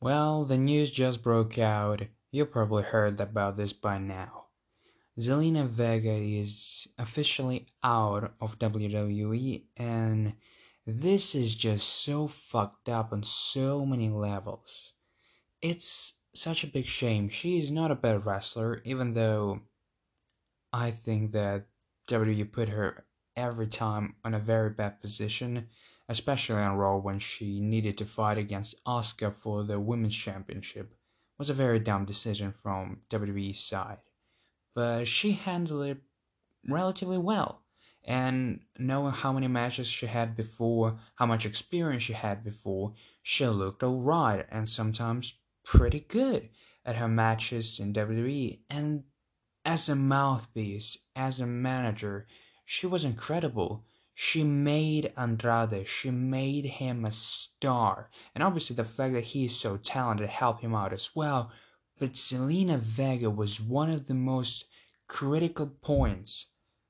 Well, the news just broke out. You probably heard about this by now. Zelina Vega is officially out of WWE, and this is just so fucked up on so many levels. It's such a big shame. She is not a bad wrestler, even though I think that WWE put her every time on a very bad position especially on Raw when she needed to fight against Asuka for the Women's Championship, was a very dumb decision from WWE's side. But she handled it relatively well. And knowing how many matches she had before, how much experience she had before, she looked alright and sometimes pretty good at her matches in WWE. And as a mouthpiece, as a manager, she was incredible she made Andrade, she made him a star. And obviously, the fact that he is so talented helped him out as well. But Zelina Vega was one of the most critical points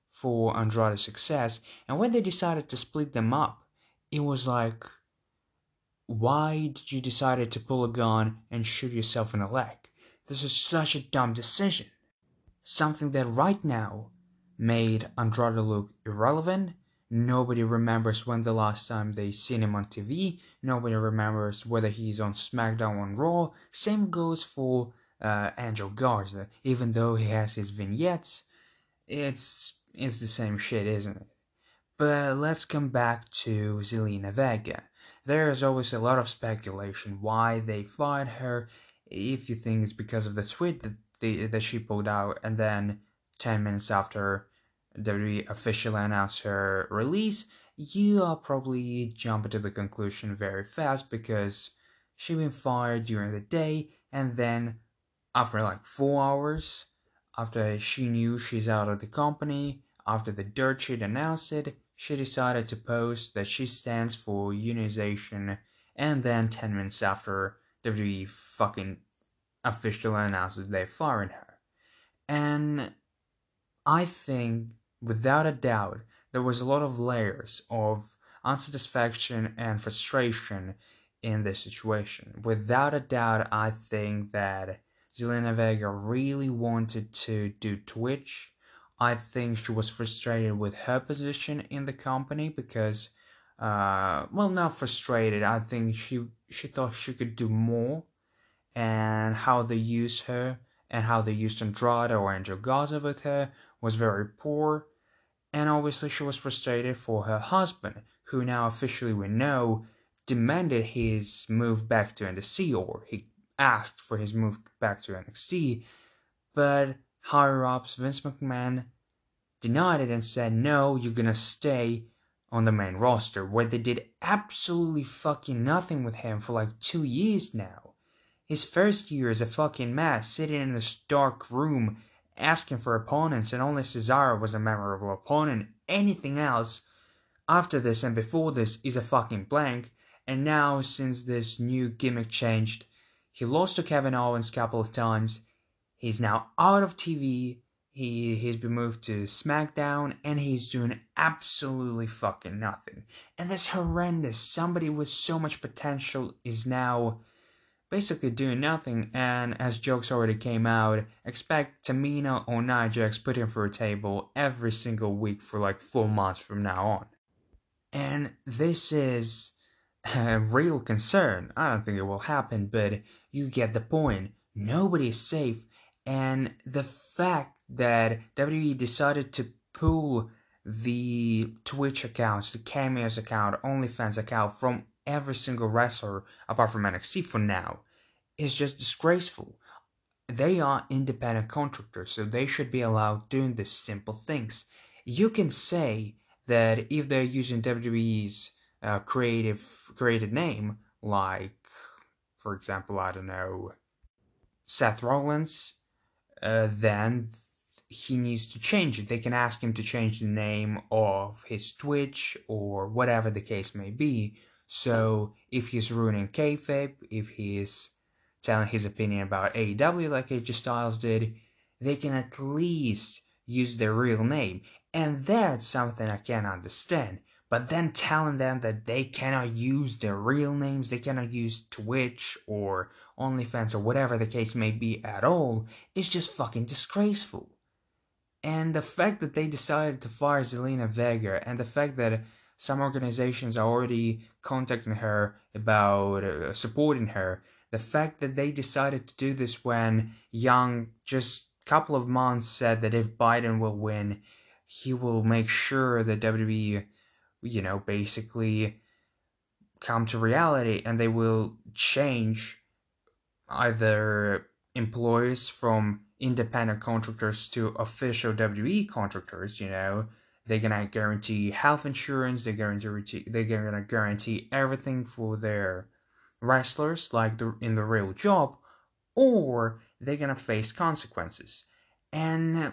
for Andrade's success. And when they decided to split them up, it was like, why did you decide to pull a gun and shoot yourself in the leg? This is such a dumb decision. Something that right now made Andrade look irrelevant Nobody remembers when the last time they seen him on TV. Nobody remembers whether he's on SmackDown or Raw. Same goes for uh, Angel Garza. Even though he has his vignettes, it's it's the same shit, isn't it? But let's come back to Zelina Vega. There is always a lot of speculation why they fired her. If you think it's because of the tweet that that she pulled out, and then ten minutes after WWE officially announced her release, you are probably jumping to the conclusion very fast because she been fired during the day and then after like four hours after she knew she's out of the company after the dirt sheet announced it she decided to post that she stands for unionization and then 10 minutes after WWE fucking officially announced that they're firing her. And I think without a doubt, there was a lot of layers of unsatisfaction and frustration in this situation. Without a doubt, I think that Zelina Vega really wanted to do Twitch. I think she was frustrated with her position in the company because, uh, well, not frustrated. I think she she thought she could do more, and how they use her and how they used Andrade or Angel Garza with her was very poor, and obviously she was frustrated for her husband, who now officially we know demanded his move back to NXT, or he asked for his move back to NXT, but higher ups Vince McMahon denied it and said, no, you're gonna stay on the main roster, where they did absolutely fucking nothing with him for like two years now. His first year as a fucking mess, sitting in this dark room asking for opponents, and only Cesaro was a memorable opponent. Anything else after this and before this is a fucking blank. And now, since this new gimmick changed, he lost to Kevin Owens a couple of times. He's now out of TV. He he's been moved to SmackDown, and he's doing absolutely fucking nothing. And that's horrendous. Somebody with so much potential is now basically doing nothing, and as jokes already came out, expect Tamina or Nia Jax put him for a table every single week for like four months from now on. And this is a real concern. I don't think it will happen, but you get the point. Nobody is safe, and the fact that WWE decided to pull the Twitch accounts, the Cameos account, OnlyFans account from every single wrestler apart from NXT for now is just disgraceful. They are independent contractors, so they should be allowed doing the simple things. You can say that if they're using WWE's uh, creative created name, like, for example, I don't know, Seth Rollins, uh, then he needs to change it. They can ask him to change the name of his Twitch or whatever the case may be. So if he's ruining kayfabe, if he's telling his opinion about AEW like AJ Styles did, they can at least use their real name. And that's something I can understand. but then telling them that they cannot use their real names, they cannot use Twitch or OnlyFans or whatever the case may be at all is just fucking disgraceful. And the fact that they decided to fire Zelina Vega and the fact that some organizations are already contacting her about uh, supporting her, the fact that they decided to do this when Yang just a couple of months said that if Biden will win, he will make sure that WWE you know, basically come to reality and they will change either employees from independent contractors to official WWE contractors, you know, they're gonna guarantee health insurance, they're guarantee they're gonna guarantee everything for their wrestlers like the, in the real job, or they're gonna face consequences. And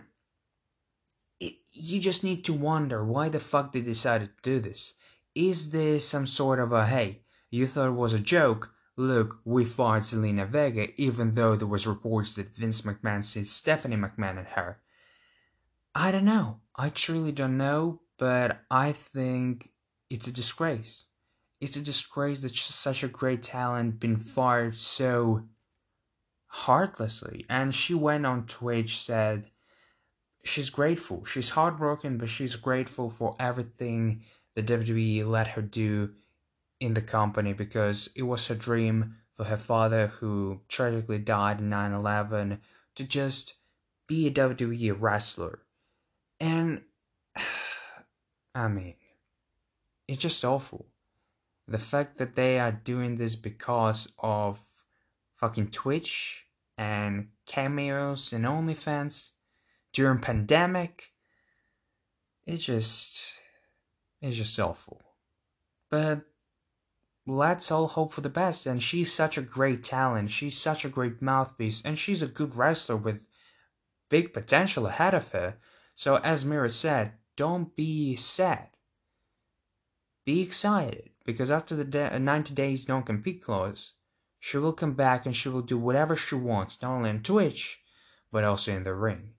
it, you just need to wonder why the fuck they decided to do this. Is this some sort of a hey, you thought it was a joke? Look, we fired Zelina Vega, even though there was reports that Vince McMahon sees Stephanie McMahon and her. I don't know. I truly don't know, but I think it's a disgrace. It's a disgrace that such a great talent been fired so heartlessly. And she went on Twitch said she's grateful. She's heartbroken, but she's grateful for everything the WWE let her do in the company because it was her dream for her father, who tragically died in 9 11, to just be a WWE wrestler. And, I mean, it's just awful. The fact that they are doing this because of fucking Twitch and cameos and OnlyFans during pandemic. It's just it's just awful. But let's all hope for the best and she's such a great talent. She's such a great mouthpiece and she's a good wrestler with big potential ahead of her. So as Mira said, don't be sad. Be excited because after the de- 90 days don't compete clause, she will come back and she will do whatever she wants, not only on Twitch, but also in the ring.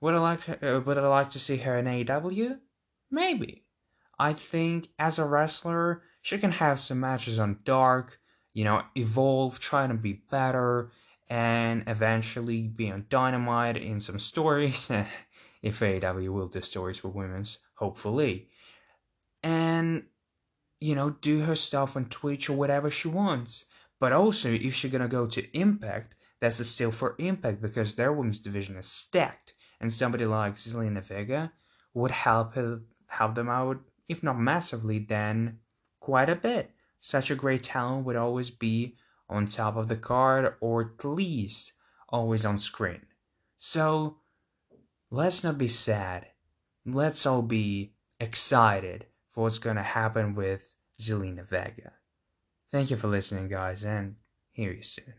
Would I like uh, would I like to see her in AEW? Maybe. I think as a wrestler, she can have some matches on Dark, you know, evolve, try to be better, and eventually be on Dynamite in some stories. if AEW will do stories for women's, hopefully. And, you know, do her stuff on Twitch or whatever she wants. But also, if she's gonna go to Impact, that's a still for Impact because their women's division is stacked and somebody like Zelina Vega would help help them out, if not massively, then quite a bit. Such a great talent would always be on top of the card, or at least always on screen. So let's not be sad. Let's all be excited for what's gonna happen with Zelina Vega. Thank you for listening, guys, and hear you soon.